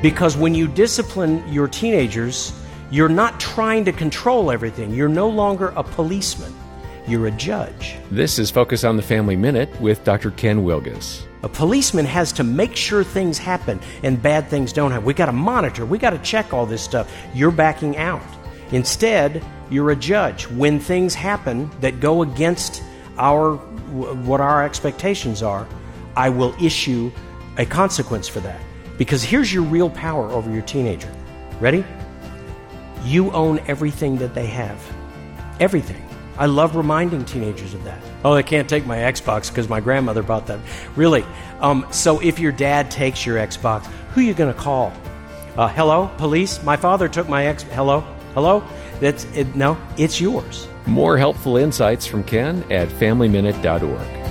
Because when you discipline your teenagers, you're not trying to control everything. You're no longer a policeman, you're a judge. This is Focus on the Family Minute with Dr. Ken Wilgus. A policeman has to make sure things happen and bad things don't happen. We got to monitor, we got to check all this stuff. You're backing out. Instead, you're a judge. When things happen that go against our what our expectations are, I will issue a consequence for that. Because here's your real power over your teenager. Ready? You own everything that they have. Everything. I love reminding teenagers of that. Oh, they can't take my Xbox because my grandmother bought that. Really? Um, so if your dad takes your Xbox, who are you going to call? Uh, hello, police? My father took my X. Hello, hello. That's it, no. It's yours. More helpful insights from Ken at FamilyMinute.org.